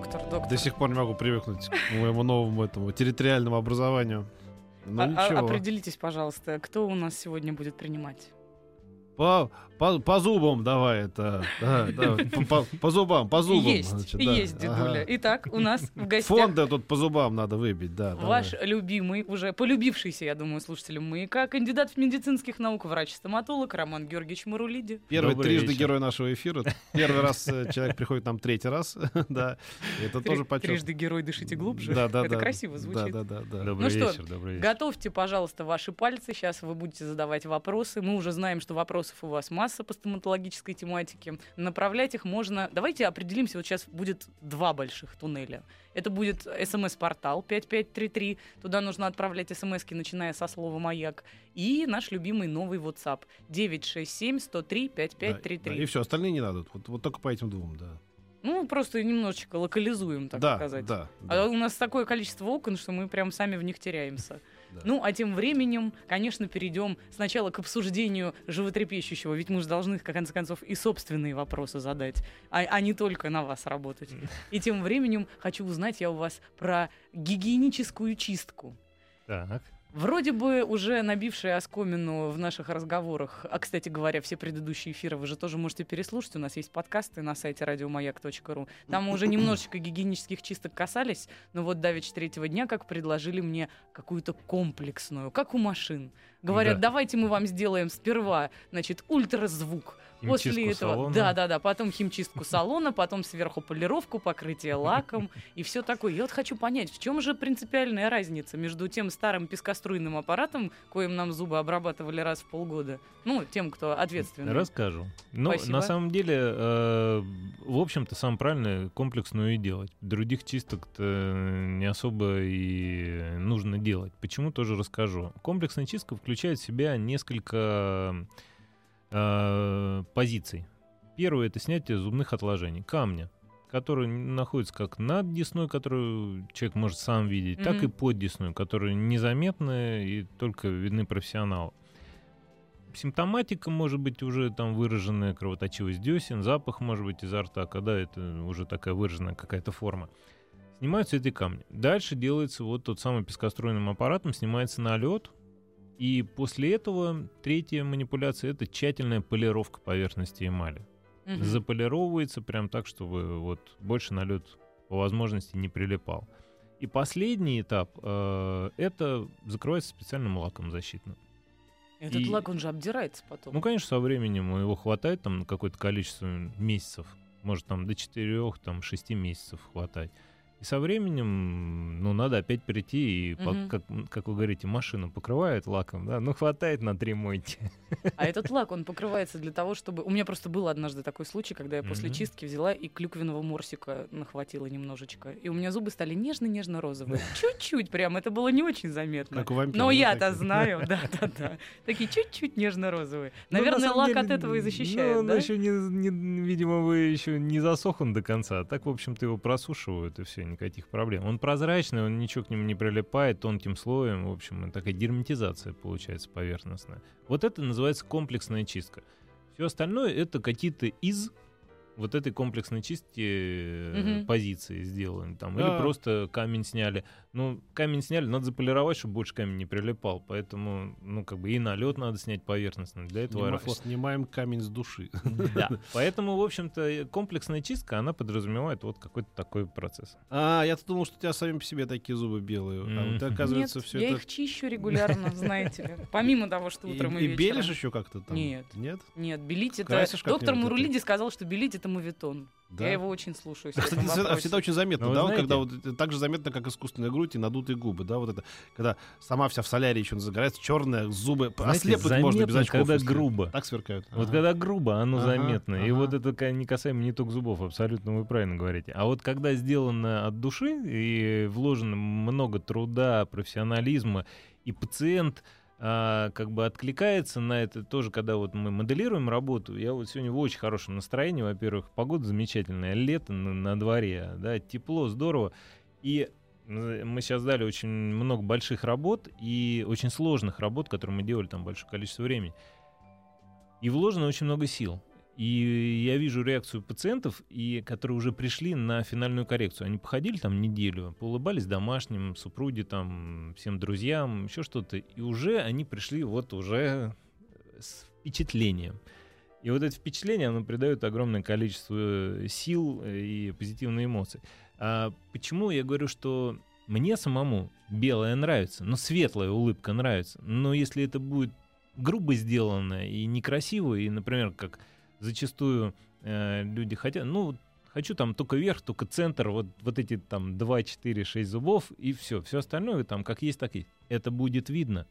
Доктор, доктор. До сих пор не могу привыкнуть к моему новому этому территориальному образованию. Но А- а- ничего. определитесь, пожалуйста, кто у нас сегодня будет принимать? По, по, по зубам давай это. да, да, по, по- по зубам, по зубам. есть, значит, да. есть, дедуля. Ага. Итак, у нас в гостях Фонды тут по зубам надо выбить, да. ваш давай. любимый, уже полюбившийся, я думаю, слушателям «Маяка», кандидат в медицинских наук, врач-стоматолог Роман Георгиевич Марулиди. Первый Добрый трижды вечер. герой нашего эфира. Первый раз э, человек приходит нам третий раз. Да. Это Три- тоже почет. Трижды герой, дышите глубже. Да, да, Это да. красиво звучит. Да, да, да, да. Добрый Ну что, вечер, добрый вечер. Готовьте, пожалуйста, ваши пальцы. Сейчас вы будете задавать вопросы. Мы уже знаем, что вопросов у вас масса по стоматологической тематике. Направлять их можно... Давайте определимся. Вот сейчас будет два больших туннеля. Это будет смс-портал 5533. Туда нужно отправлять смс начиная со слова «Маяк». И наш любимый новый WhatsApp 967 103 Да, 5533. да. И все, остальные не надо. Вот, вот только по этим двум, да. Ну, просто немножечко локализуем, так да, сказать. да, А да. у нас такое количество окон, что мы прям сами в них теряемся. Да. Ну, а тем временем, конечно, перейдем сначала к обсуждению животрепещущего, ведь мы же должны, в конце концов, и собственные вопросы задать, а, а не только на вас работать. И тем временем хочу узнать я у вас про гигиеническую чистку. Так. Вроде бы уже набившая оскомину в наших разговорах, а, кстати говоря, все предыдущие эфиры вы же тоже можете переслушать, у нас есть подкасты на сайте радиомаяк.ру. Там мы уже немножечко гигиенических чисток касались, но вот давеча третьего дня как предложили мне какую-то комплексную, как у машин. Говорят, Да. давайте мы вам сделаем сперва, значит, ультразвук, После Химчистку этого, салона. да, да, да, потом химчистку салона, потом сверху полировку, покрытие лаком и все такое. Я вот хочу понять, в чем же принципиальная разница между тем старым пескоструйным аппаратом, коим нам зубы обрабатывали раз в полгода, ну, тем, кто ответственный. Расскажу. Ну, на самом деле, э, в общем-то, самое правильное комплексную и делать. Других чисток-то не особо и нужно делать. Почему тоже расскажу. Комплексная чистка включает в себя несколько э, позиций. Первое это снятие зубных отложений, камня, который находится как над десной, которую человек может сам видеть, так Мгм. и под десной, которые незаметны и только видны профессионалу. Симптоматика может быть уже там выраженная кровоточивость десен, запах может быть изо рта, когда это уже такая выраженная какая-то форма. Снимаются эти камни. Дальше делается вот тот самый пескоструйным аппаратом, снимается налет, и после этого третья манипуляция это тщательная полировка поверхности эмали. Мгм. Заполировывается прям так, чтобы вот больше налет по возможности не прилипал. И последний этап э, это закрывается специальным лаком защитным. Этот и- лак, он же обдирается потом. Ну, конечно, со временем его хватает там на какое-то количество месяцев. Может, там до 4, там, 6 месяцев хватать. И со временем, ну, надо опять прийти и, по- Мгм. как, как вы говорите, машину покрывает лаком, да, ну, хватает на три мойки. А этот лак, он покрывается для того, чтобы... У меня просто был однажды такой случай, когда я после Мгм. чистки взяла и клюквенного морсика нахватила немножечко. И у меня зубы стали нежно-нежно-розовые. Чуть-чуть прям, это было не очень заметно. Как у вампира. Но я-то такие? знаю, да-да-да. Такие чуть-чуть нежно-розовые. Ну, на Наверное, лак деле, от этого и ну, защищает, он да? еще не, не- видимо, вы еще не засохан до конца. А так, в общем-то, его просушивают, и все, никаких проблем. Он прозрачный, он ничего к нему не прилипает тонким слоем. В общем, такая дерматизация получается поверхностная. Вот это называется комплексная чистка. Все остальное это какие-то из вот этой комплексной чистки э, Мгм. позиции сделаны там. Да. Или просто камень сняли. Ну, камень сняли, надо заполировать, чтобы больше камень не прилипал. Поэтому, ну, как бы и налет надо снять поверхностно. Для этого Снима- аэрофлот Снимаем камень с души. да. Поэтому, в общем-то, комплексная чистка, она подразумевает вот какой-то такой процесс. А, я-то думал, что у тебя сами по себе такие зубы белые. А вот оказывается Нет, все я это... их чищу регулярно, знаете ли. Помимо того, что И, утром и, и вечером. белишь еще как-то там? Нет. Нет? Нет, белить это... Доктор? Мурулиди сказал, что белить это мовитон. Да. Я его очень слушаю. А, Кстати, всегда, всегда очень заметно, Ну, вы да, вот знаете- когда вот это так же заметно, как искусственная грудь и надутые губы, да, вот это, когда сама вся в солярии еще загорается, черная, зубы, Знаете, ослепнуть можно без заметно, очков. когда если- грубо. Так сверкают. Вот Ага. когда грубо, оно Ага, заметно. И ага. вот это не касаемо не только зубов, абсолютно вы правильно говорите. А вот когда сделано от души и вложено много труда, профессионализма, и пациент а, как бы откликается на это тоже, когда вот мы моделируем работу. Я вот сегодня в очень хорошем настроении. Во-первых, погода замечательная, лето на, на дворе, да, тепло, здорово. И мы сейчас дали очень много больших работ и очень сложных работ, которые мы делали там большое количество времени. И вложено очень много сил. И я вижу реакцию пациентов, и, которые уже пришли на финальную коррекцию. Они походили там неделю, поулыбались домашним, супруге, там, всем друзьям, еще что-то. И уже они пришли вот уже с впечатлением. И вот это впечатление, оно придает огромное количество сил э, и позитивные эмоции. А почему я говорю, что мне самому белое нравится, но светлая улыбка нравится. Но если это будет грубо сделано и некрасиво, и, например, как зачастую э, люди хотят, ну, хочу там только верх, только центр, вот, вот эти там 2, 4, 6 зубов, и все. Все остальное там как есть, так и. Это будет видно.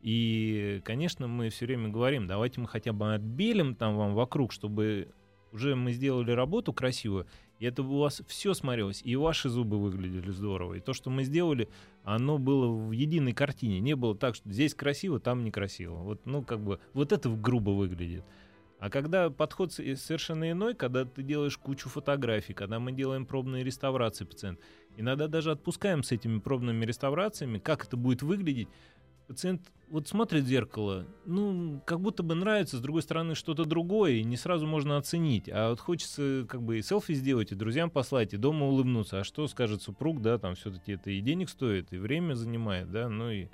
И, конечно, мы все время говорим, давайте мы хотя бы отбелим там вам вокруг, чтобы уже мы сделали работу красивую, и это у вас все смотрелось, и ваши зубы выглядели здорово. И то, что мы сделали, оно было в единой картине. Не было так, что здесь красиво, там некрасиво. Вот, ну, как бы, вот это грубо выглядит. А когда подход с- совершенно иной, когда ты делаешь кучу фотографий, когда мы делаем пробные реставрации пациента, иногда даже отпускаем с этими пробными реставрациями, как это будет выглядеть, пациент вот смотрит в зеркало, ну, как будто бы нравится, с другой стороны, что-то другое, и не сразу можно оценить. А вот хочется как бы и селфи сделать, и друзьям послать, и дома улыбнуться. А что скажет супруг, да, там все-таки это и денег стоит, и время занимает, да, ну и...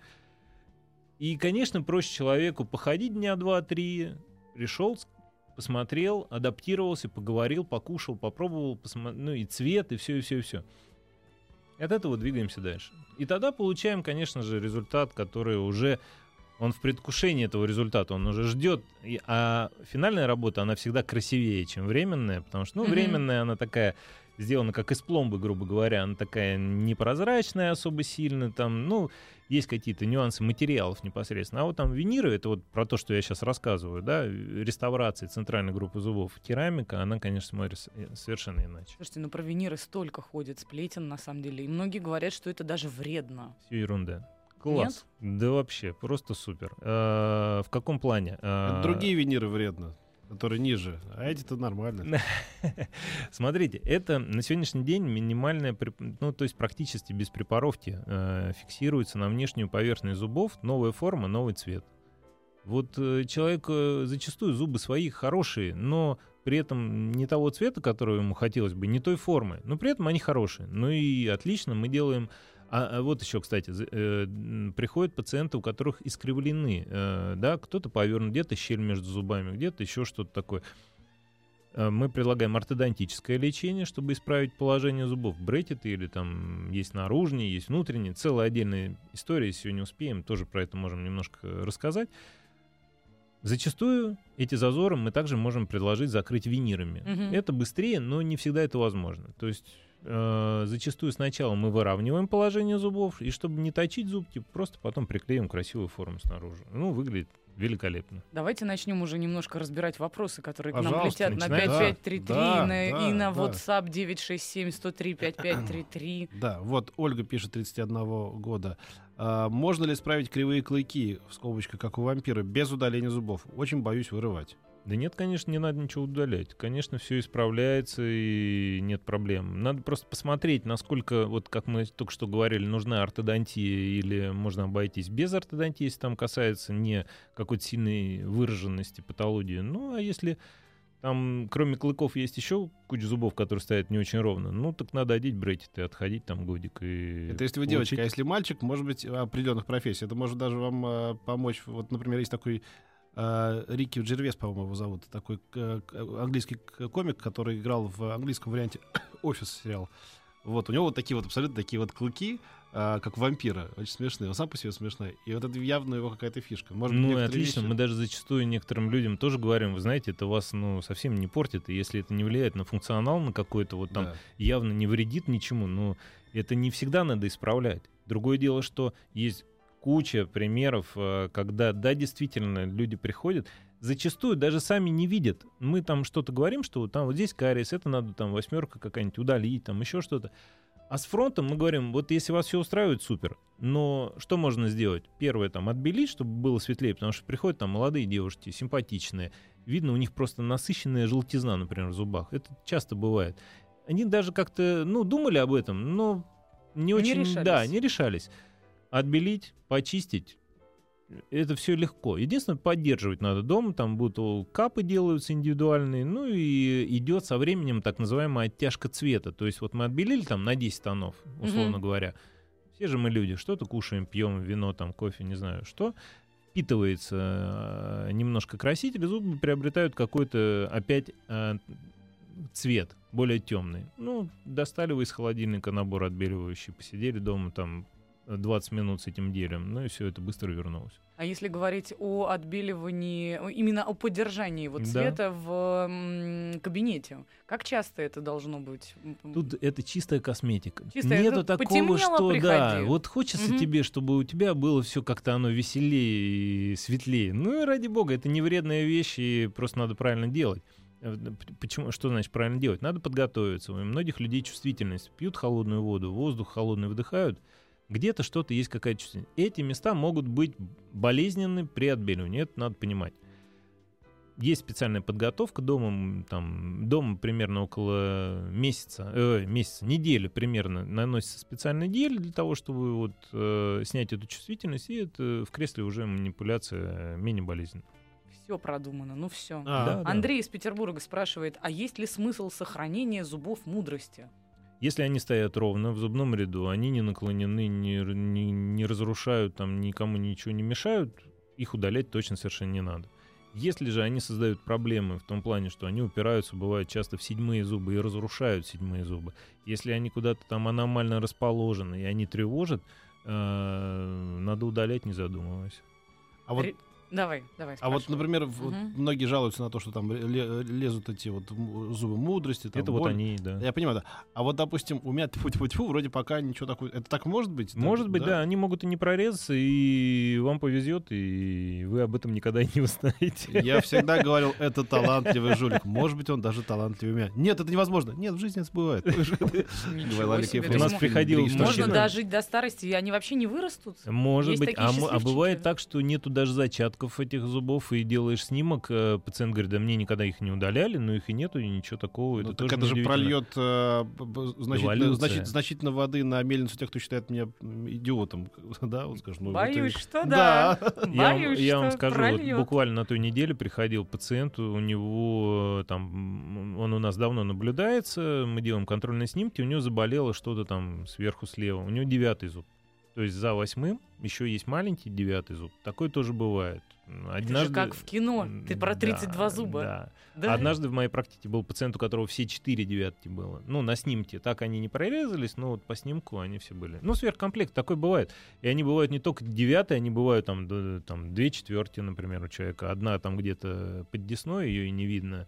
И, конечно, проще человеку походить дня два-три, пришел, посмотрел, адаптировался, поговорил, покушал, попробовал, посмо- ну и цвет, и все, и все, и все. И от этого двигаемся дальше. И тогда получаем, конечно же, результат, который уже он в предвкушении этого результата, он уже ждет. И- а финальная работа, она всегда красивее, чем временная, потому что, ну, временная, она такая сделана как из пломбы, грубо говоря, она такая непрозрачная особо сильно, там, ну, есть какие-то нюансы материалов непосредственно. А вот там виниры, это вот про то, что я сейчас рассказываю, да, реставрации центральной группы зубов, керамика, она, конечно, смотрится э, совершенно иначе. Слушайте, ну про виниры столько ходит сплетен, на самом деле. И многие говорят, что это даже вредно. Все ерунда. Класс. Да вообще, просто супер. Э, В каком плане? Это другие виниры вредно, которые ниже, а эти-то нормально. Смотрите, это на сегодняшний день минимальная, ну, то есть практически без препаровки э, фиксируется на внешнюю поверхность зубов новая форма, новый цвет. Вот э, человек э, зачастую зубы свои хорошие, но при этом не того цвета, которого ему хотелось бы, не той формы, но при этом они хорошие. Ну и отлично, мы делаем... А, а вот еще, кстати, э, приходят пациенты, у которых искривлены, э, да, кто-то повернут, где-то щель между зубами, где-то еще что-то такое. Э, Мы предлагаем ортодонтическое лечение, чтобы исправить положение зубов. Брекеты или там есть наружные, есть внутренние. Целая отдельная история, если сегодня успеем, тоже про это можем немножко рассказать. Зачастую эти зазоры мы также можем предложить закрыть винирами. Мгм. Это быстрее, но не всегда это возможно. То есть э, зачастую сначала мы выравниваем положение зубов, и чтобы не точить зубки, просто потом приклеим красивую форму снаружи. Ну, выглядит великолепно. Давайте начнем уже немножко разбирать вопросы, которые к нам Пожалуйста, летят на начинаем. 5533 Да, и на, да, и на да. WhatsApp 967 103 5533. Да, вот Ольга пишет 31 года. А, можно ли исправить кривые клыки, в скобочках, как у вампира, без удаления зубов? Очень боюсь вырывать. Да нет, конечно, не надо ничего удалять. Конечно, все исправляется и нет проблем. Надо просто посмотреть, насколько, вот как мы только что говорили, нужна ортодонтия или можно обойтись без ортодонтии, если там касается не какой-то сильной выраженности патологии. Ну, а если там, кроме клыков, есть еще куча зубов, которые стоят не очень ровно, ну, так надо одеть брекеты, отходить там годик и... Это если вы получить- девочка, а если мальчик, может быть, определенных профессий. Это может даже вам а, помочь. Вот, например, есть такой Рики Джервес, по-моему, его зовут. Такой английский комик, который играл в английском варианте «Офис» сериал. Вот, у него вот такие вот абсолютно такие вот клыки, а, как вампира. Очень смешные. Он сам по себе смешной. И вот это явно его какая-то фишка. Может, Ну и отлично, вещи- мы даже зачастую некоторым людям тоже говорим, вы знаете, это вас ну совсем не портит, и если это не влияет на функционал, на какой-то вот там Да. явно не вредит ничему, но это не всегда надо исправлять. Другое дело, что есть куча примеров, э, когда, да, действительно, люди приходят, зачастую даже сами не видят. Мы там что-то говорим, что там вот здесь кариес, это надо там восьмерка какая-нибудь удалить, там еще что-то. А с фронтом мы говорим, вот если вас все устраивает, супер. Но что можно сделать? Первое, там, отбелить, чтобы было светлее, потому что приходят там молодые девушки, симпатичные. Видно, у них просто насыщенная желтизна, например, в зубах. Это часто бывает. Они даже как-то, ну, думали об этом, но не очень, решались. да, не решались. Отбелить, почистить, это все легко. Единственное, поддерживать надо дома, там будут капы делаются индивидуальные, ну и идет со временем так называемая оттяжка цвета. То есть вот мы отбелили там на 10 тонов, условно Мгм. говоря. Все же мы люди, что-то кушаем, пьем, вино, там, кофе, не знаю что. Впитывается э, немножко краситель, зубы приобретают какой-то опять э, цвет, более темный. Ну, достали вы из холодильника набор отбеливающий, посидели дома там 20 минут с этим делем, ну и все это быстро вернулось. А если говорить о отбеливании, именно о поддержании вот Да. цвета в м, кабинете, как часто это должно быть? Тут это чистая косметика. Чистая, Нету такого, что да, приходи. вот хочется Мгм. тебе, чтобы у тебя было все как-то оно веселее и светлее. Ну и ради бога, это не вредная вещь, и просто надо правильно делать. Э, Почему? Что значит правильно делать? Надо подготовиться. У многих людей чувствительность. Пьют холодную воду, воздух холодный вдыхают. Где-то что-то есть какая-то чувствительность. Эти места могут быть болезненны при отбеливании. Это надо понимать. Есть специальная подготовка дома, там, дома примерно около месяца, э, месяца, недели примерно наносится специальный гель для того, чтобы вот э, снять эту чувствительность, и это в кресле уже манипуляция менее болезненная. Все продумано, ну все. А, Да, да. Андрей из Петербурга спрашивает, а есть ли смысл сохранения зубов мудрости? Если они стоят ровно в зубном ряду, они не наклонены, не, не, не разрушают, там никому ничего не мешают, их удалять точно совершенно не надо. Если же они создают проблемы в том плане, что они упираются, бывает часто в седьмые зубы и разрушают седьмые зубы, если они куда-то там аномально расположены и они тревожат, э, надо удалять, не задумываясь. А вот Давай, давай. А вот, спрашивай. например, в- вот многие жалуются на то, что там ле- лезут эти вот зубы мудрости. Там, Это вот боль. они, да. Я понимаю, да. А вот, допустим, у меня тьфу тьфу тьфу вроде пока ничего такого. Это так может быть? Так, Может быть, да? они могут и не прорезаться, и вам повезет, и вы об этом никогда и не узнаете. Я всегда говорил, это талантливый жулик. Может быть, он даже талантливее меня. Нет, это невозможно. Нет, в жизни это бывает. У нас приходил Можно дожить до старости, и они вообще не вырастут? Может быть, а, а бывает так, что нету даже зачатков этих зубов, и делаешь снимок, э, пациент говорит, да мне никогда их не удаляли, но их и нету, и ничего такого. Ну, это так тоже это же прольет э, значительно, значит- значительно воды на мельницу тех, кто считает меня идиотом. Да, вот скажешь, ну, Боюсь, это- что да. Да. Я, вам- Боюсь, я вам скажу, вот буквально на той неделе приходил пациент, у него э, там, он у нас давно наблюдается, мы делаем контрольные снимки, у него заболело что-то там сверху слева, у него девятый зуб. То есть за восьмым еще есть маленький девятый зуб. Такое тоже бывает. Это же как в кино. Ты про Да, 32 зуба. да. Да? Однажды в моей практике был пациент, у которого все четыре девятки было. Ну, на снимке. Так они не прорезались, но вот по снимку они все были. Ну, сверхкомплект такой бывает. И они бывают не только девятые, они бывают там, там две четверти, например, у человека. Одна там где-то под десной, ее и не видно.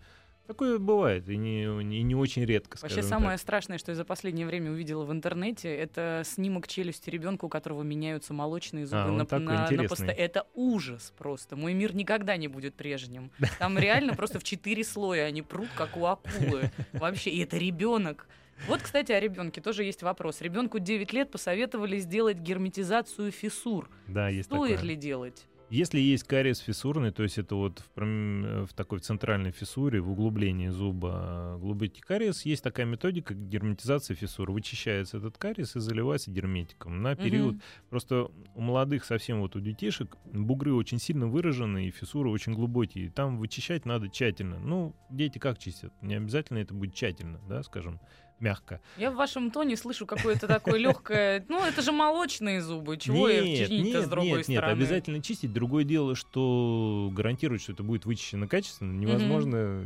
Такое бывает, и не, и не очень редко, Вообще самое так. страшное, что я за последнее время увидела в интернете, это снимок челюсти ребенка, у которого меняются молочные зубы А, на, такой на- на интересный. поста- Это ужас просто. Мой мир никогда не будет прежним. Там реально просто в четыре слоя они прут, как у акулы. Вообще, и это ребенок. Вот, кстати, о ребенке тоже есть вопрос. Ребенку 9 лет посоветовали сделать герметизацию фиссур. Да, есть Стоит такое. ли делать? Если есть кариес фиссурный, то есть это вот в, э, в такой центральной фиссуре, в углублении зуба глубокий кариес, есть такая методика герметизации фиссур. Вычищается этот кариес и заливается герметиком на период. Мгм. Просто у молодых совсем вот у детишек бугры очень сильно выражены и фиссуры очень глубокие. Там вычищать надо тщательно. Ну, дети как чистят? Не обязательно это будет тщательно, да, скажем, мягко. Я в вашем тоне слышу какое-то такое легкое... Ну, это же молочные зубы. Чего их нет, чинить-то нет, с другой нет, нет, стороны? обязательно чистить. Другое дело, что гарантировать, что это будет вычищено качественно, невозможно э,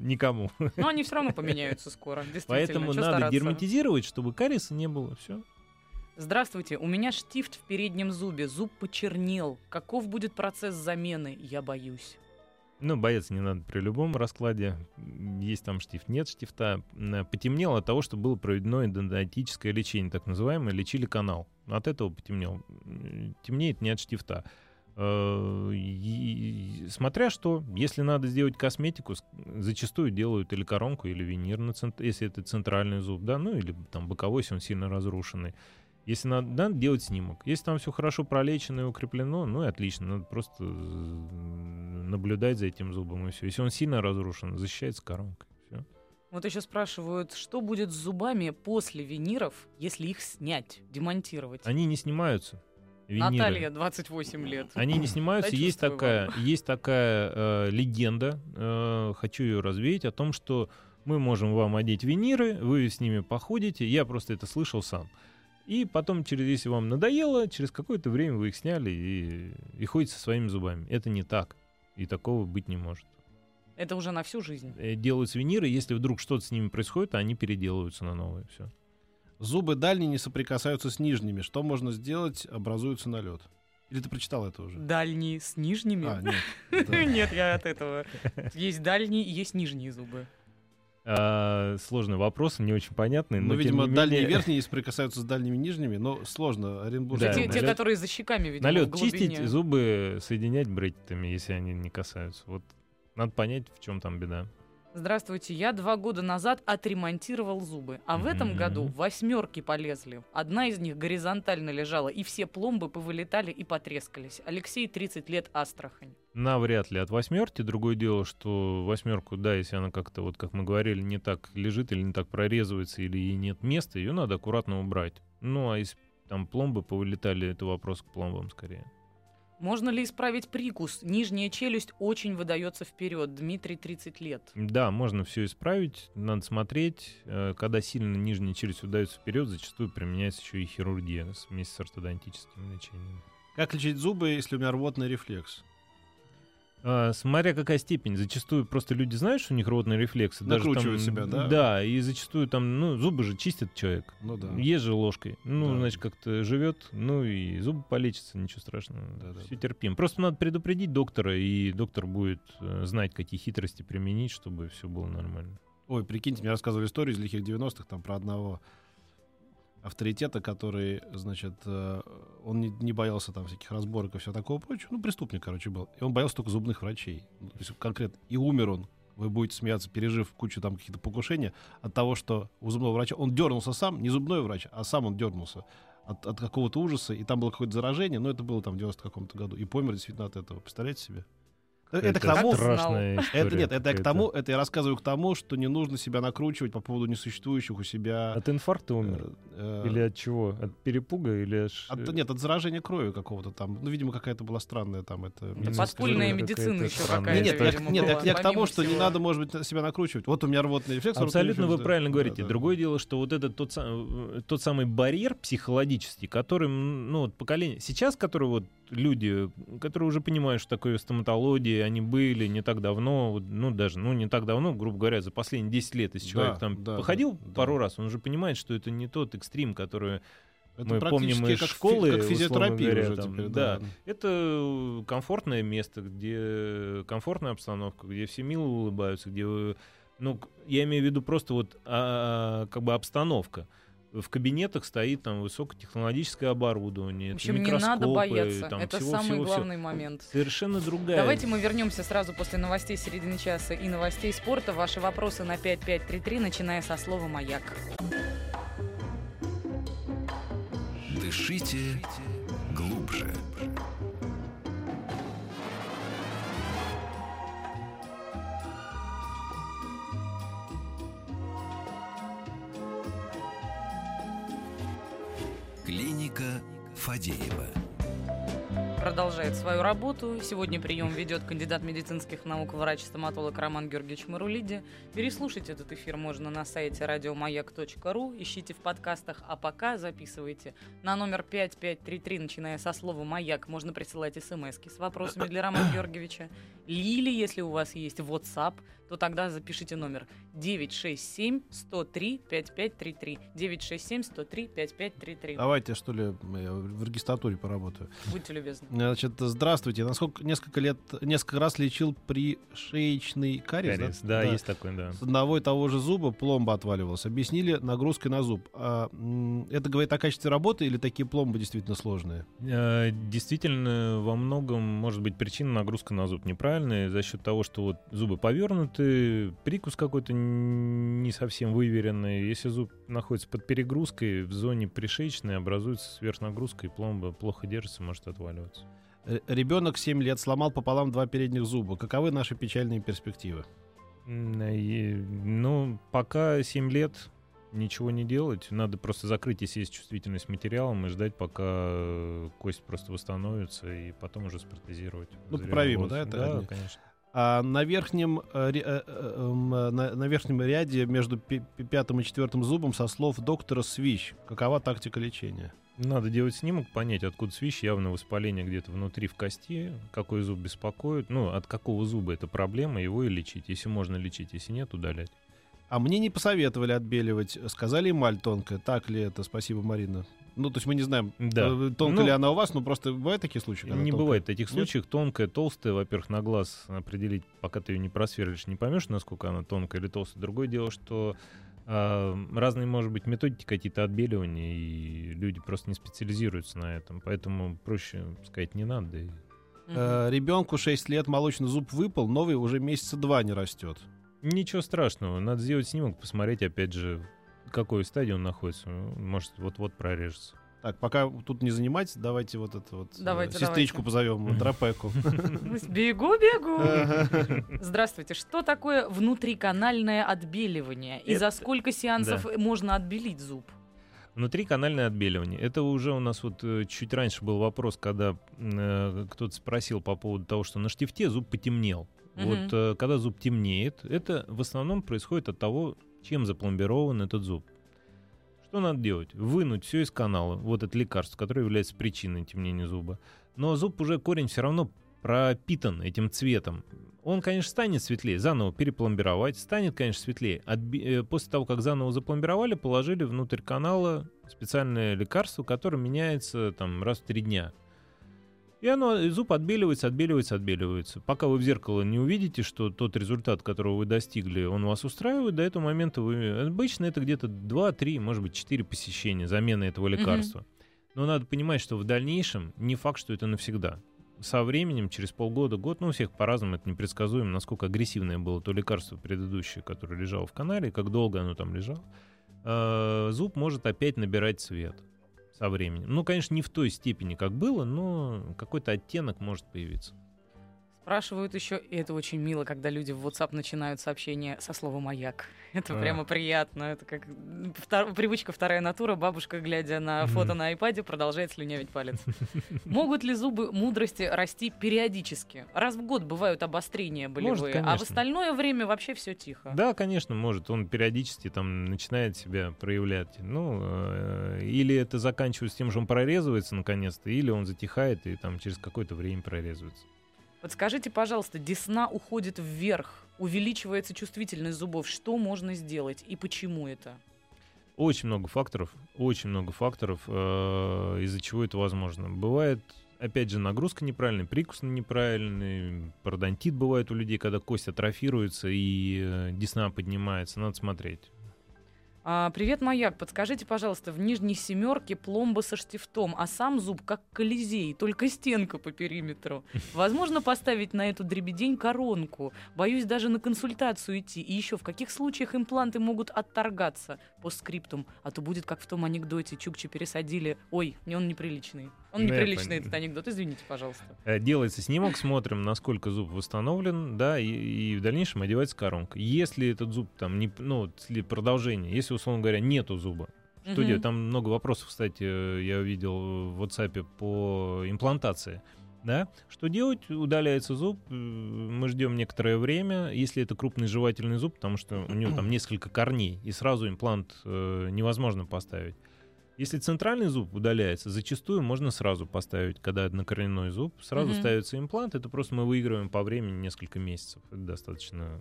никому. Но они все равно поменяются скоро, действительно. Поэтому надо стараться? герметизировать, чтобы кариеса не было. Все. Здравствуйте, у меня штифт в переднем зубе, зуб почернел. Каков будет процесс замены? Я боюсь. Ну, бояться не надо при любом раскладе. Есть там штифт, нет штифта. М, Потемнело от того, что было проведено эндодонтическое лечение, так называемое, лечили канал. От этого потемнел. Темнеет не от штифта. Э, и- Смотря что, если надо сделать косметику, зачастую делают или коронку, или винир, если это центральный зуб, да, ну или там боковой, если он сильно разрушенный. Если надо, надо делать снимок. Если там все хорошо пролечено и укреплено, ну и отлично. Надо просто наблюдать за этим зубом и все. Если он сильно разрушен, защищается коронкой. Всё. Вот еще спрашивают, что будет с зубами после виниров, если их снять, демонтировать? Они не снимаются. Виниры. Наталья, 28 лет. Они не снимаются. Есть такая, есть такая э, легенда, э, хочу ее развеять, о том, что мы можем вам одеть виниры, вы с ними походите. Я просто это слышал сам. И потом, через, если вам надоело, через какое-то время вы их сняли и, и ходите со своими зубами. Это не так. И такого быть не может. Это уже на всю жизнь. Э, Делаются виниры, если вдруг что-то с ними происходит, они переделываются на новые. Все. Зубы дальние не соприкасаются с нижними. Что можно сделать? Образуется налет. Или ты прочитал это уже? Дальние с нижними? А, нет. Нет, я от этого. Есть дальние и есть нижние зубы. А, сложный вопрос, не очень понятный. Но, Ну, тем видимо, не дальние и менее- верхние соприкасаются с дальними и нижними, но сложно. Оренбург. Да, те, те, налет- которые за щеками, видимо, Налет чистить, зубы соединять брекетами, если они не касаются. Вот надо понять, в чем там беда. Здравствуйте, я два года назад отремонтировал зубы, а в этом Мгм. году восьмерки полезли. Одна из них горизонтально лежала, и все пломбы повылетали и потрескались. Алексей, 30 лет, Астрахань. Навряд ли от восьмерки. Другое дело, что восьмерку, да, если она как-то, вот как мы говорили, не так лежит или не так прорезывается, или ей нет места, ее надо аккуратно убрать. Ну, а если там пломбы повылетали, это вопрос к пломбам скорее. Можно ли исправить прикус? Нижняя челюсть очень выдается вперед. Дмитрий, 30 лет. Да, можно все исправить, надо смотреть. Э, Когда сильно нижняя челюсть удается вперед, зачастую применяется еще и хирургия вместе с ортодонтическим лечением. Как лечить зубы, если у меня рвотный рефлекс? А, смотря какая степень. Зачастую просто люди знают, что у них рвотные рефлексы. даже там- Накручивают себя, да? Да, и зачастую там, ну, зубы же чистит человек. Ну да. Ест же ложкой. Ну, Да. значит, как-то живет, ну и зубы полечатся, ничего страшного. Да, да, Все да. терпим. Просто надо предупредить доктора, и доктор будет э, знать, какие хитрости применить, чтобы все было нормально. Ой, прикиньте, мне рассказывали историю из лихих 90-х, там про одного авторитета, который, значит, э, он не, не боялся там всяких разборок и все такого прочего. Ну, преступник, короче, был. И он боялся только зубных врачей. Ну, то есть конкретно. И умер он. Вы будете смеяться, пережив кучу там каких-то покушения от того, что у зубного врача он дернулся сам, не зубной врач, а сам он дернулся от, от какого-то ужаса, и там было какое-то заражение, но это было там в 90 каком-то году, и помер действительно от этого. Представляете себе? Это к тому, это нет, это я к тому, это я рассказываю к тому, что не нужно себя накручивать по поводу несуществующих у себя. От инфаркта умер? э, э, Или от чего? От перепуга? Или от- нет, от заражения крови какого-то там. Ну, видимо, какая-то была странная там это. Подпольная медицина еще какая-то, Не, нет, видимо, нет, я- была, я к тому, что не надо, может быть, себя накручивать. Вот у меня рвотный рефлекс. Абсолютно вы правильно Да, говорите. да. Другое дело, что вот этот тот, э, тот самый барьер психологический, который, ну, вот поколение... Сейчас, которые вот люди, которые уже понимают, что такое стоматология, они были не так давно, ну, даже, ну, не так давно, грубо говоря, за последние 10 лет, если Да, человек там да, походил да, пару да. раз, он уже понимает, что это не тот экстрим, который Это мы помним из как фи- школы, как физиотерапия говоря, уже там, теперь, да. да. Это комфортное место, где комфортная обстановка, где все мило улыбаются, где, вы- ну, я имею в виду просто вот а, как бы обстановка. В кабинетах стоит там высокотехнологическое оборудование, В общем, не надо бояться. там Это всего, самый всего, всего. главный момент. Совершенно другая. Давайте мы вернемся сразу после новостей середины часа и новостей спорта. Ваши вопросы на 5533, начиная со слова «Маяк». Дышите глубже. Клиника Фадеева. Продолжает свою работу. Сегодня прием ведет кандидат медицинских наук, врач-стоматолог Роман Георгиевич Марулиди. Переслушать этот эфир можно на сайте радиомаяк.ру. Ищите в подкастах, а пока записывайте. На номер 5533, начиная со слова «Маяк», можно присылать смс с вопросами для Романа Георгиевича. Лили, если у вас есть WhatsApp, то тогда запишите номер 967 103 5533. 967 103 5533. Давайте, что ли, я в регистратуре поработаю. Будьте любезны. Значит, здравствуйте. Насколько несколько лет, несколько раз лечил пришеечный кариес, Кариес, да, есть такой, да. С одного и того же зуба пломба отваливалась. Объяснили нагрузкой на зуб. А, это говорит о качестве работы или такие пломбы действительно сложные? Э, Действительно, во многом может быть причина нагрузка на зуб неправильная за счет того, что вот зубы повернуты, прикус какой-то не совсем выверенный. Если зуб находится под перегрузкой, в зоне пришеечной образуется сверхнагрузка, и пломба плохо держится, может отваливаться. Р- Ребенок 7 лет сломал пополам два передних зуба. Каковы наши печальные перспективы? И, ну, пока 7 лет ничего не делать. Надо просто закрыть, если есть чувствительность материалом, и ждать, пока э, кость просто восстановится, и потом уже спротезировать. Ну, поправимо, да, это Да, конечно. А на верхнем, э, э, эм, на, на верхнем ряде между пятым и четвертым зубом со слов доктора Свищ. Какова тактика лечения? Надо делать снимок, понять, откуда свищ, явно воспаление где-то внутри в кости, какой зуб беспокоит, ну, от какого зуба это проблема, его и лечить. Если можно лечить, если нет, удалять. А мне не посоветовали отбеливать. Сказали эмаль тонкая. Так ли это? Спасибо, Марина. Ну, то есть мы не знаем, Да. э, тонкая Ну, ли она у вас, но просто бывают такие случаи? Не тонкая? бывает таких Нет? случаев. Тонкая, толстая, во-первых, на глаз определить, пока ты ее не просверлишь, не поймешь, насколько она тонкая или толстая. Другое дело, что а, разные, может быть, методики какие-то отбеливания, и люди просто не специализируются на этом. Поэтому проще сказать не надо. и. Э, ребенку 6 лет, молочный зуб выпал, новый уже месяца два не растет. Ничего страшного. Надо сделать снимок, посмотреть, опять же, в какой стадии он находится. Может, вот-вот прорежется. Так, пока тут не занимайтесь, давайте вот это вот э, Давайте, сестричку позовем, Тропеку. Бегу, бегу. Здравствуйте. Что такое внутриканальное отбеливание? И за сколько сеансов можно отбелить зуб? Внутриканальное отбеливание. Это уже у нас вот э, чуть раньше был вопрос, когда э, кто-то спросил по поводу того, что на штифте зуб потемнел. Вот э, когда зуб темнеет, это в основном происходит от того, чем запломбирован этот зуб. Что надо делать? Вынуть все из канала, вот это лекарство, которое является причиной темнения зуба. Но зуб уже корень все равно пропитан этим цветом. Он, конечно, станет светлее, заново перепломбировать, станет, конечно, светлее. Отби- э, После того, как заново запломбировали, положили внутрь канала специальное лекарство, которое меняется там раз в три дня. И оно, зуб отбеливается, отбеливается, отбеливается. Пока вы в зеркало не увидите, что тот результат, которого вы достигли, он вас устраивает, до этого момента вы... Обычно это где-то 2-3, может быть, 4 посещения замены этого лекарства. Но надо понимать, что в дальнейшем не факт, что это навсегда. Со временем, через полгода, год, ну, у всех по-разному, это непредсказуемо, насколько агрессивное было то лекарство предыдущее, которое лежало в канале, как долго оно там лежало. Э, Зуб может опять набирать цвет со временем. Ну, конечно, не в той степени, как было, но какой-то оттенок может появиться. Спрашивают еще, и это очень мило, когда люди в WhatsApp начинают сообщение со слова «маяк». Это А. прямо приятно. Это как втор- привычка вторая натура. Бабушка, глядя на фото на айпаде, продолжает слюнявить палец. Могут ли зубы мудрости расти периодически? Раз в год бывают обострения болевые, а в остальное время вообще все тихо. Да, конечно, может. Он периодически там начинает себя проявлять. Ну, э, или это заканчивается тем, что он прорезывается наконец-то, или он затихает и там через какое-то время прорезывается. Подскажите, пожалуйста, десна уходит вверх, увеличивается чувствительность зубов. Что можно сделать и почему это? Очень много факторов, очень много факторов, э, из-за чего это возможно. Бывает, опять же, нагрузка неправильная, прикус неправильный, пародонтит бывает у людей, когда кость атрофируется и э, десна поднимается, надо смотреть. А, привет, маяк. Подскажите, пожалуйста, в нижней семерке пломба со штифтом, а сам зуб как колизей, только стенка по периметру. Возможно поставить на эту дребедень коронку. Боюсь даже на консультацию идти. И еще, в каких случаях импланты могут отторгаться по скриптум? А то будет как в том анекдоте. Чукчи пересадили. Ой, не он неприличный. Он Ну, неприличный, пон- этот анекдот. Извините, пожалуйста. Э, Делается снимок, смотрим, насколько зуб восстановлен, да, и, и в дальнейшем одевается коронка. Если этот зуб там не, ну, продолжение, если условно говоря нету зуба, что Мгм. делать? Там много вопросов, кстати, я увидел в WhatsApp по имплантации. Да? Что делать? Удаляется зуб, э, мы ждем некоторое время, если это крупный жевательный зуб, потому что у него там несколько корней, и сразу имплант э, невозможно поставить. Если центральный зуб удаляется, зачастую можно сразу поставить, когда однокоренной зуб, сразу Мгм. ставится имплант, это просто мы выигрываем по времени несколько месяцев. Это достаточно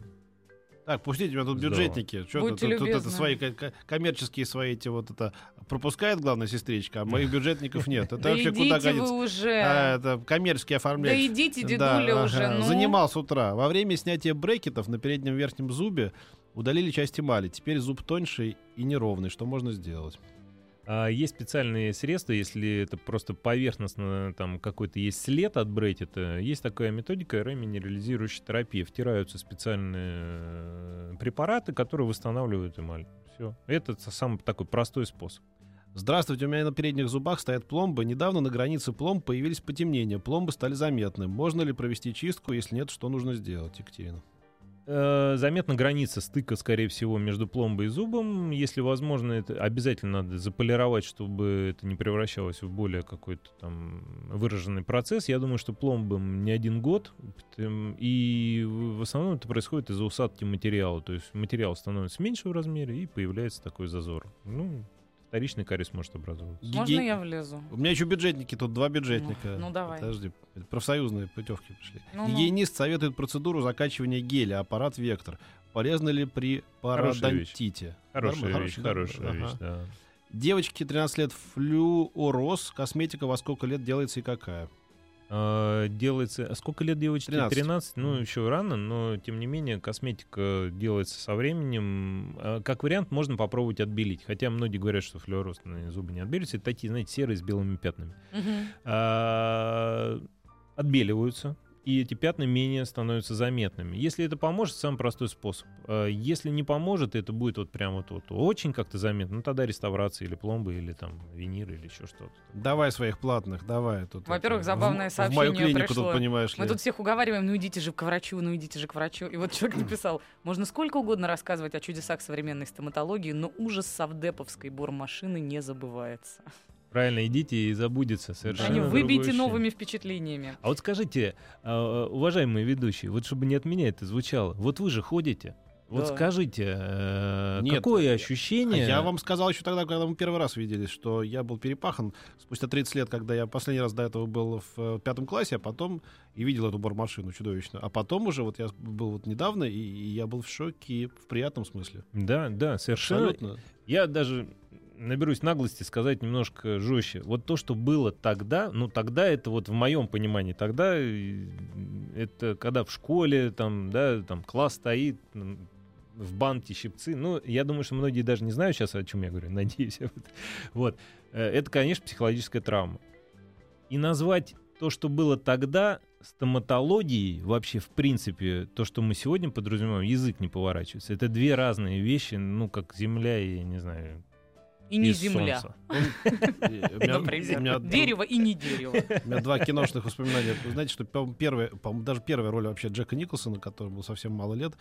Так, пустите меня тут Здорово. бюджетники. Что тут, Будьте тут- тут это свои ко- ко- коммерческие свои эти вот это пропускает главная сестричка, а моих бюджетников нет. Это Да вообще куда годится? вы уже. А, это коммерческий Да оформляет. идите, Да, дедуля, уже. Ну, Занимал с утра. Во время снятия брекетов на переднем верхнем зубе удалили часть эмали. Теперь зуб тоньше и неровный. Что можно сделать? А есть специальные средства, если это просто поверхностно, там какой-то есть след от брекета, есть такая методика реминерализирующая терапия. Втираются специальные э, препараты, которые восстанавливают эмаль. Все. Это самый такой простой способ. Здравствуйте, у меня на передних зубах стоят пломбы. Недавно на границе пломб появились потемнения. Пломбы стали заметны. Можно ли провести чистку? Если нет, что нужно сделать, Екатерина? Э, Заметна граница стыка, скорее всего, между пломбой и зубом. Если возможно, это обязательно надо заполировать, чтобы это не превращалось в более какой-то там выраженный процесс. Я думаю, что пломбам не один год, и в основном это происходит из-за усадки материала. То есть материал становится меньше в размере, и появляется такой зазор. Ну, вторичный кариес может образовываться. можно Гиги- я влезу? У меня еще бюджетники, тут два бюджетника. Ну, ну, давай. Подожди, профсоюзные путевки пришли. Ну-ну. Гигиенист советует процедуру закачивания геля, аппарат Вектор. Полезно ли при пародонтите? Хорошая Норм- вещь, да? хорошая Ага. вещь, да. Девочке 13 лет флюороз. Косметика во сколько лет делается и какая? А, делается... А сколько лет девочке? 13. 13. Ну, еще рано, но, тем не менее, косметика делается со временем. А, Как вариант, можно попробовать отбелить. Хотя многие говорят, что флюорозные зубы не отбелятся. Это такие, знаете, серые с белыми пятнами. А, Отбеливаются. И эти пятна менее становятся заметными. Если это поможет, самый простой способ. А, Если не поможет, это будет вот прям вот, вот очень как-то заметно, ну тогда реставрация или пломбы, или там винир, или еще что-то. Давай своих платных, давай. Тут Во-первых, это, забавное в- В мою сообщение клинику пришло. тут, понимаешь Мы ли. тут всех уговариваем, ну идите же к врачу, ну идите же к врачу. И вот человек написал, можно сколько угодно рассказывать о чудесах современной стоматологии, но ужас совдеповской бормашины не забывается. Правильно, идите и забудется совершенно. Они выбейте новыми впечатлениями. А вот скажите, а, уважаемые ведущие, вот чтобы не от меня это звучало, вот вы же ходите, вот Да. скажите, э, Нет, какое а ощущение? Я вам сказал еще тогда, когда мы первый раз виделись, что я был перепахан спустя 30 лет, когда я последний раз до этого был в э, пятом классе, а потом и видел эту бормашину чудовищную. А потом уже вот я был вот недавно, и, и я был в шоке в приятном смысле. Да, да, совершенно. Абсолютно. Я даже наберусь наглости сказать немножко жестче. Вот то, что было тогда, ну тогда это вот в моем понимании, тогда э, это когда в школе там, да, там класс стоит, в банке щипцы. Ну, я думаю, что многие даже не знают сейчас, о чем я говорю, надеюсь. Вот. Э, Это, конечно, психологическая травма. И назвать то, что было тогда, стоматологией, вообще, в принципе, то, что мы сегодня подразумеваем, язык не поворачивается. Это две разные вещи, ну, как земля и, не знаю, И не земля. Дерево и не дерево. У меня два киношных воспоминания. Вы знаете, что по-моему, даже первая роль вообще Джека Николсона, который был совсем мало лет,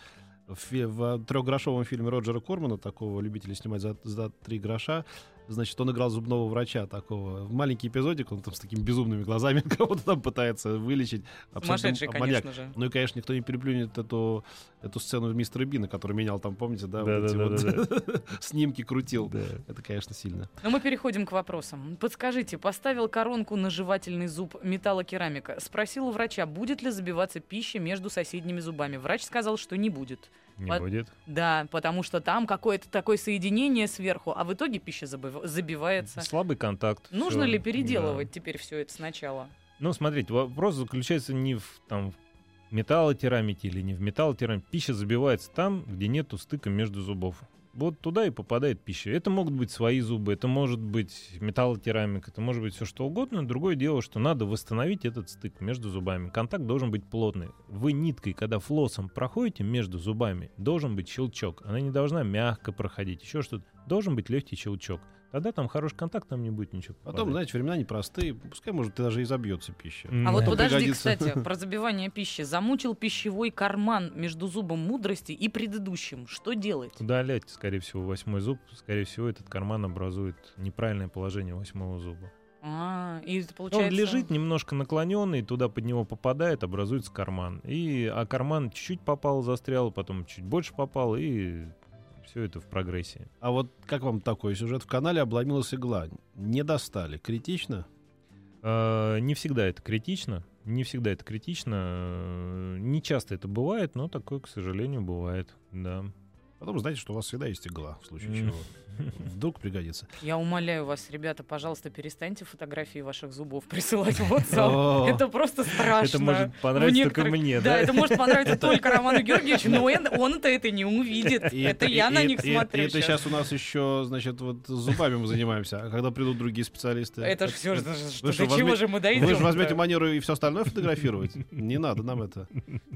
в, в трехгрошовом фильме Роджера Кормана, такого любителя снимать за, за три гроша, значит, он играл зубного врача такого. Маленький эпизодик, он там с такими безумными глазами кого-то там пытается вылечить. Абсолютно Сумасшедший, маньяк. конечно же. Ну и, конечно, никто не переплюнет эту, эту сцену мистера Бина, который менял там, помните, да, вот эти Да-да-да-да-да. вот снимки крутил. Это, конечно, сильно. Но мы переходим к вопросам. Подскажите, поставил коронку на жевательный зуб металлокерамика. Спросил у врача, будет ли забиваться пища между соседними зубами. Врач сказал, что не будет. Не Под- будет. Да, потому что там какое-то такое соединение сверху, а в итоге пища забыв- забивается. Слабый контакт. Нужно всё, ли переделывать да. теперь все это сначала? Ну, смотрите, вопрос заключается не в там в металлокерамике или не в металлокерамике. Пища забивается там, где нету стыка между зубов. Вот туда и попадает пища. Это могут быть свои зубы, это может быть металлокерамика, это может быть все что угодно. Другое дело, что надо восстановить этот стык между зубами. Контакт должен быть плотный. Вы ниткой, когда флоссом проходите между зубами, должен быть щелчок. Она не должна мягко проходить, еще что-то. Должен быть легкий щелчок. Тогда там хороший контакт, там не будет ничего. Потом, попадать. знаете, времена непростые. Пускай, может, даже и забьется пища. М, А вот подожди, Пригодится. кстати, про забивание пищи. Замучил пищевой карман между зубом мудрости и предыдущим. Что делать? Удалять, скорее всего, восьмой зуб. Скорее всего, этот карман образует неправильное положение восьмого зуба. А, и это Он получается... лежит немножко наклоненный, туда под него попадает, образуется карман. И, а карман чуть-чуть попал, застрял, потом чуть больше попал, и все это в прогрессии. А вот как вам такой сюжет? В канале обломилась игла. Не достали. Критично? А, не всегда это критично. Не всегда это критично. э, Не часто это бывает, но такое, к сожалению, бывает. Да. Потом знаете, что у вас всегда есть игла, в случае чего. Вдруг пригодится. Я умоляю вас, ребята, пожалуйста, перестаньте фотографии ваших зубов присылать в WhatsApp. Это просто страшно. Это может понравиться только мне, Да, да? это может понравиться только Роману Георгиевичу, но он- он-то это не увидит. Это я на них смотрю И это сейчас у нас еще, значит, вот зубами мы занимаемся. А когда придут другие специалисты? Это ж все, Вы до что, чего же мы Вы дойдем? же возьмете манеру и все остальное фотографировать? Не надо нам это.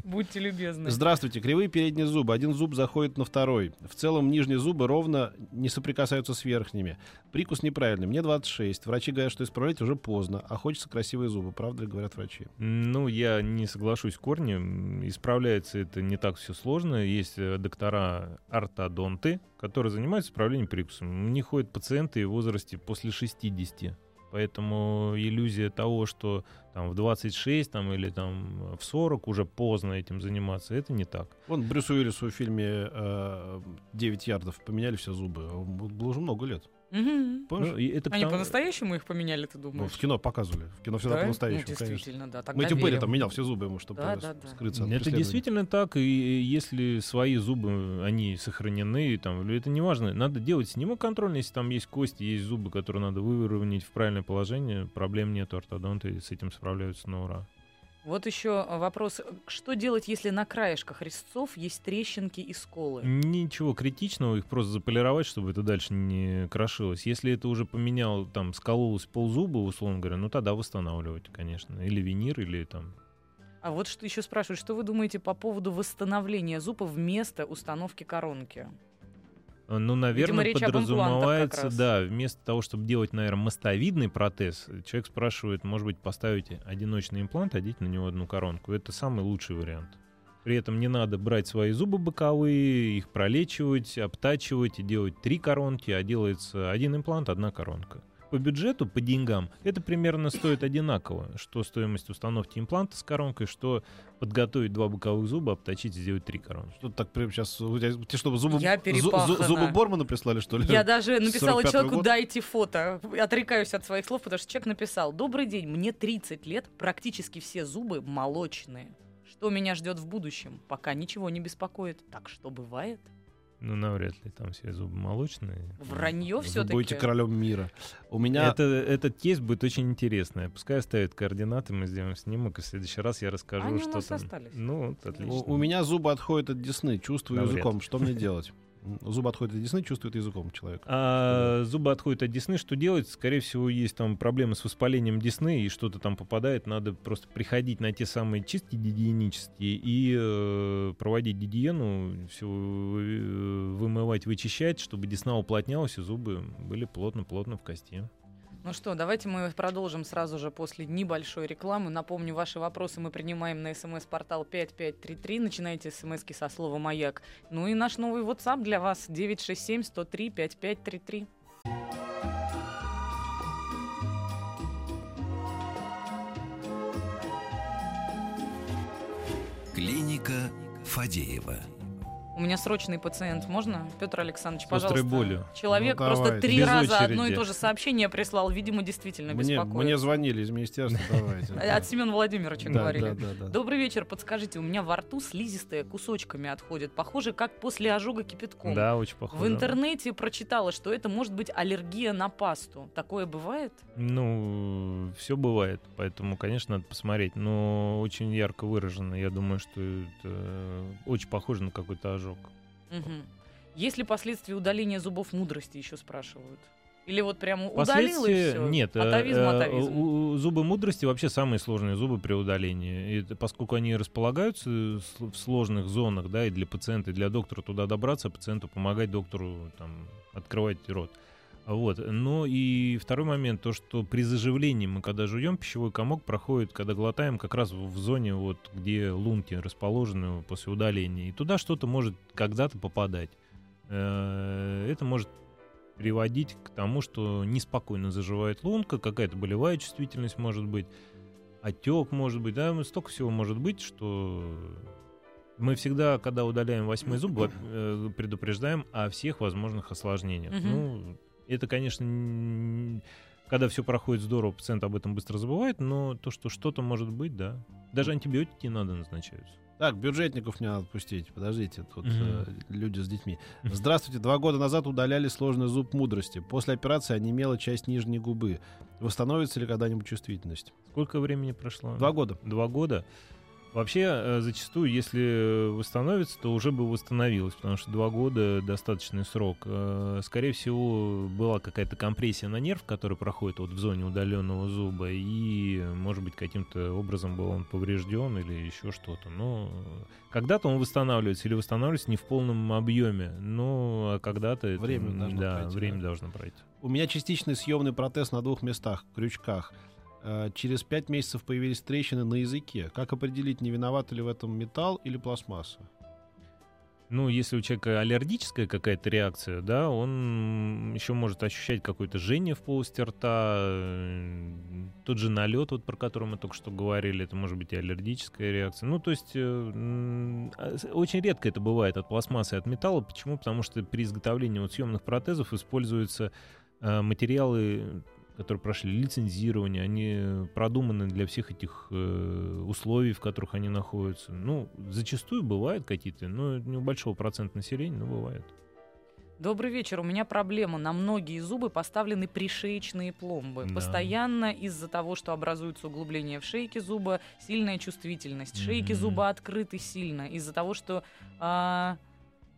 Будьте любезны. Здравствуйте. Кривые передние зубы. Один зуб заходит на второй. В целом нижние зубы ровно не соприкасаются с верхними. Прикус неправильный. Мне 26. Врачи говорят, что исправлять уже поздно, а хочется красивые зубы. Правда ли говорят врачи? Ну, я не соглашусь с корнем. Исправляется это не так все сложно. Есть э, доктора-ортодонты, которые занимаются исправлением прикусом. У них ходят пациенты в возрасте после 60. Поэтому иллюзия того, что там в 26 там, или там в 40 уже поздно этим заниматься, это не так. Вон Брюсу Уиллису в фильме э, «9 ярдов» поменяли все зубы. Было уже много лет. Помнишь? Ну, это Они тому- по-настоящему их поменяли, ты Ну, думаешь? в кино показывали. В кино всегда Да? по-настоящему, Ну, конечно. действительно, да. Тогда Мэтью Берри верим. там менял все зубы ему, чтобы Да, э, да, да. скрыться от Это действительно так, и если свои зубы, они сохранены, там, это не важно. Надо делать снимок контрольный, если там есть кости, есть зубы, которые надо выровнять в правильное положение, проблем нет, ортодонты с этим справляются на ура. Вот еще вопрос. Что делать, если на краешках резцов есть трещинки и сколы? Ничего критичного, их просто заполировать, чтобы это дальше не крошилось. Если это уже поменял, там, скололось ползуба, условно говоря, ну тогда восстанавливать, конечно. Или винир, или там А вот что еще спрашивают, что вы думаете по поводу восстановления зуба вместо установки коронки? Э, Ну, наверное, как подразумевается, раз. да, вместо того, чтобы делать, наверное, мостовидный протез, человек спрашивает, может быть, поставить одиночный имплант, одеть на него одну коронку. Это самый лучший вариант. При этом не надо брать свои зубы боковые, их пролечивать, обтачивать и делать три коронки, а делается один имплант, одна коронка. По бюджету, по деньгам, это примерно стоит одинаково, что стоимость установки импланта с коронкой, что подготовить два боковых зуба, обточить и сделать три коронки. Что так прям сейчас... У тебя, чтобы зубы, Я перепахана. зубы Бормана прислали, что ли? Я даже написала 45-го человеку, года? дайте фото. Отрекаюсь от своих слов, потому что человек написал, добрый день, мне 30 лет, практически все зубы молочные. Что меня ждет в будущем? Пока ничего не беспокоит. Так что бывает? Ну, навряд ли там все зубы молочные. Вранье Вы все-таки. будете королем мира. У меня... Это, этот кейс будет очень интересный. Пускай оставят координаты, мы сделаем снимок, и в следующий раз я расскажу, Они у что нас там. остались. Ну, вот, отлично. У, у меня зубы отходят от десны, чувствую Навряд. языком. Что мне делать? Зубы отходят от десны, чувствует языком человек. А зубы отходят от десны, что делать? Скорее всего, есть там проблемы с воспалением десны, и что-то там попадает. Надо просто приходить на те самые чистки гигиенические и э, проводить гигиену, все вымывать, вычищать, чтобы десна уплотнялась, и зубы были плотно-плотно в кости. Ну что, давайте мы продолжим сразу же после небольшой рекламы. Напомню, ваши вопросы мы принимаем на смс-портал 5533. Начинайте смски со слова «Маяк». Ну и наш новый WhatsApp для вас 967-103-5533. Клиника Фадеева. У меня срочный пациент, можно? Петр Александрович, С пожалуйста. болью. Человек Ну, просто давайте. три Без раза очереди. одно и то же сообщение прислал, видимо, действительно Мне, беспокоит. мне звонили из министерства, давайте. От Семена Владимировича Да, говорили. да, да, да. Добрый вечер, подскажите, у меня во рту слизистые кусочками отходят, похоже, как после ожога кипятком. Да, очень похоже. В интернете прочитала, что это может быть аллергия на пасту. Такое бывает? Ну, все бывает, поэтому, конечно, надо посмотреть. Но очень ярко выражено. Я думаю, что это очень похоже на какой-то ожог. Мгм. Есть ли последствия удаления зубов мудрости, еще спрашивают? Или вот прямо удалил и все? нет. э, Атовизм, э, атовизм. у- у- Зубы мудрости вообще самые сложные зубы при удалении. И поскольку они располагаются с- в сложных зонах, да, и для пациента, и для доктора туда добраться, пациенту помогать доктору там, открывать рот. Вот. Но и второй момент, то, что при заживлении мы, когда жуем, пищевой комок проходит, когда глотаем, как раз в зоне, вот, где лунки расположены после удаления. И туда что-то может когда-то попадать. Э, Это может приводить к тому, что неспокойно заживает лунка, какая-то болевая чувствительность может быть, отек может быть, да, ну, столько всего может быть, что мы всегда, когда удаляем восьмой зуб, э, предупреждаем о всех возможных осложнениях. Ну, это, конечно, когда все проходит здорово, пациент об этом быстро забывает, но то, что что-то может быть, да. Даже антибиотики не надо назначаются. Так, бюджетников не надо пустить. Подождите, тут Мгм. э, люди с детьми. Здравствуйте. Два года назад удаляли сложный зуб мудрости. После операции онемела часть нижней губы. Восстановится ли когда-нибудь чувствительность? Сколько времени прошло? Два года. Два года. Вообще, э, зачастую, если восстановится, то уже бы восстановилось, потому что два года достаточный срок. Э, Скорее всего, была какая-то компрессия на нерв, который проходит вот в зоне удаленного зуба, и, может быть, каким-то образом был он поврежден или еще что-то. Но когда-то он восстанавливается или восстанавливается не в полном объеме, но а когда-то это, Время должно да, пройти, время да. должно пройти. У меня частичный съемный протез на двух местах, крючках. Э, Через пять месяцев появились трещины на языке. Как определить, не виноват ли в этом металл или пластмасса? Ну, если у человека аллергическая какая-то реакция, да, он еще может ощущать какое-то жжение в полости рта, э, тот же налет, вот про который мы только что говорили, это может быть и аллергическая реакция. Ну, то есть э, а, очень редко это бывает от пластмассы и от металла. Почему? Потому что при изготовлении вот съемных протезов используются материалы, которые прошли лицензирование, они продуманы для всех этих э, условий, в которых они находятся. Ну, зачастую бывают какие-то, но не у большого процента населения, но бывает. Добрый вечер. У меня проблема. На многие зубы поставлены пришеечные пломбы. Да. Постоянно из-за того, что образуется углубление в шейке зуба, сильная чувствительность. Шейки Мгм. зуба открыты сильно. Из-за того, что а,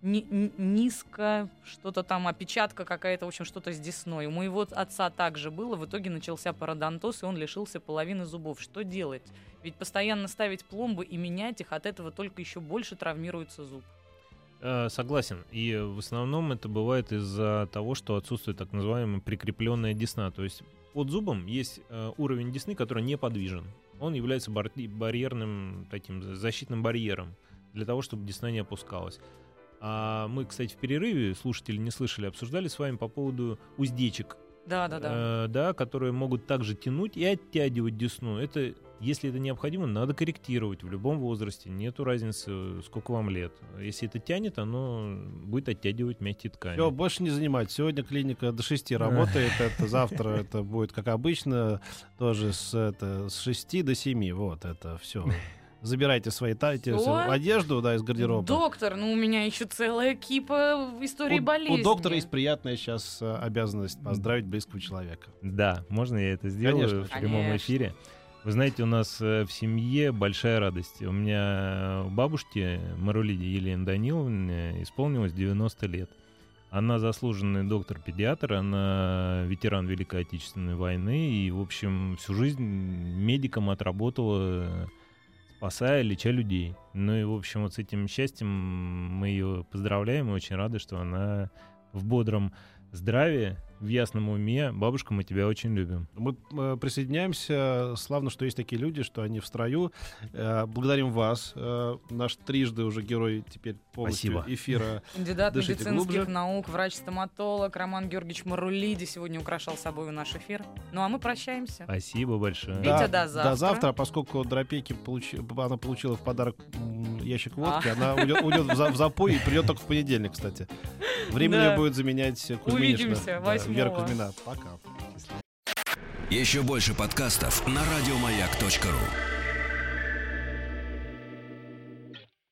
ни- ни- низко, что-то там, опечатка какая-то, в общем, что-то с десной. У моего отца также было. В итоге начался пародонтоз, и он лишился половины зубов. Что делать? Ведь постоянно ставить пломбы и менять их, от этого только еще больше травмируется зуб. Э, Согласен. И в основном это бывает из-за того, что отсутствует так называемая прикрепленная десна. То есть под зубом есть э, уровень десны, который неподвижен. Он является бар- барьерным таким за- защитным барьером для того, чтобы десна не опускалась. А мы, кстати, в перерыве, слушатели не слышали, обсуждали с вами по поводу уздечек, Да, да, да. э, да, которые могут также тянуть и оттягивать десну. Это, если это необходимо, надо корректировать в любом возрасте. Нету разницы, сколько вам лет. Если это тянет, оно будет оттягивать мягкие ткани. Все, больше не занимать. Сегодня клиника до 6 работает. Это завтра это будет как обычно. Тоже с, это, с 6 до 7. Вот это все. Забирайте свои та- эти, Что? одежду да, из гардероба. Доктор, ну у меня еще целая кипа истории у, болезни. у доктора есть приятная сейчас э, обязанность поздравить близкого человека. Да, можно я это сделаю Конечно. в прямом Конечно. эфире? Вы знаете, у нас э, в семье большая радость. У меня у бабушки Марулиде Елены Даниловне исполнилось 90 лет. Она заслуженный доктор-педиатр, она ветеран Великой Отечественной войны и, в общем, всю жизнь медиком отработала, спасая, леча людей. Ну и, в общем, вот с этим счастьем мы ее поздравляем и очень рады, что она в бодром здравии, в ясном уме. Бабушка, мы тебя очень любим. Мы э, присоединяемся. Славно, что есть такие люди, что они в строю. Э, благодарим вас. Э, наш трижды уже герой теперь полностью Спасибо. эфира. Кандидат Дышите медицинских глубже. наук, врач-стоматолог Роман Георгиевич Марулиди сегодня украшал собой наш эфир. Ну а мы прощаемся. Спасибо большое. Витя, до завтра. До завтра, а поскольку Дропейки получи- она получила в подарок ящик водки, она уйдет, уйдет в, за- в запой и придет только в понедельник, кстати. Время Да. ее будет заменять Кузьминишна. Увидимся, Да, восьмого. Вера Кузьмина. Пока. Еще больше подкастов на радиомаяк.ру.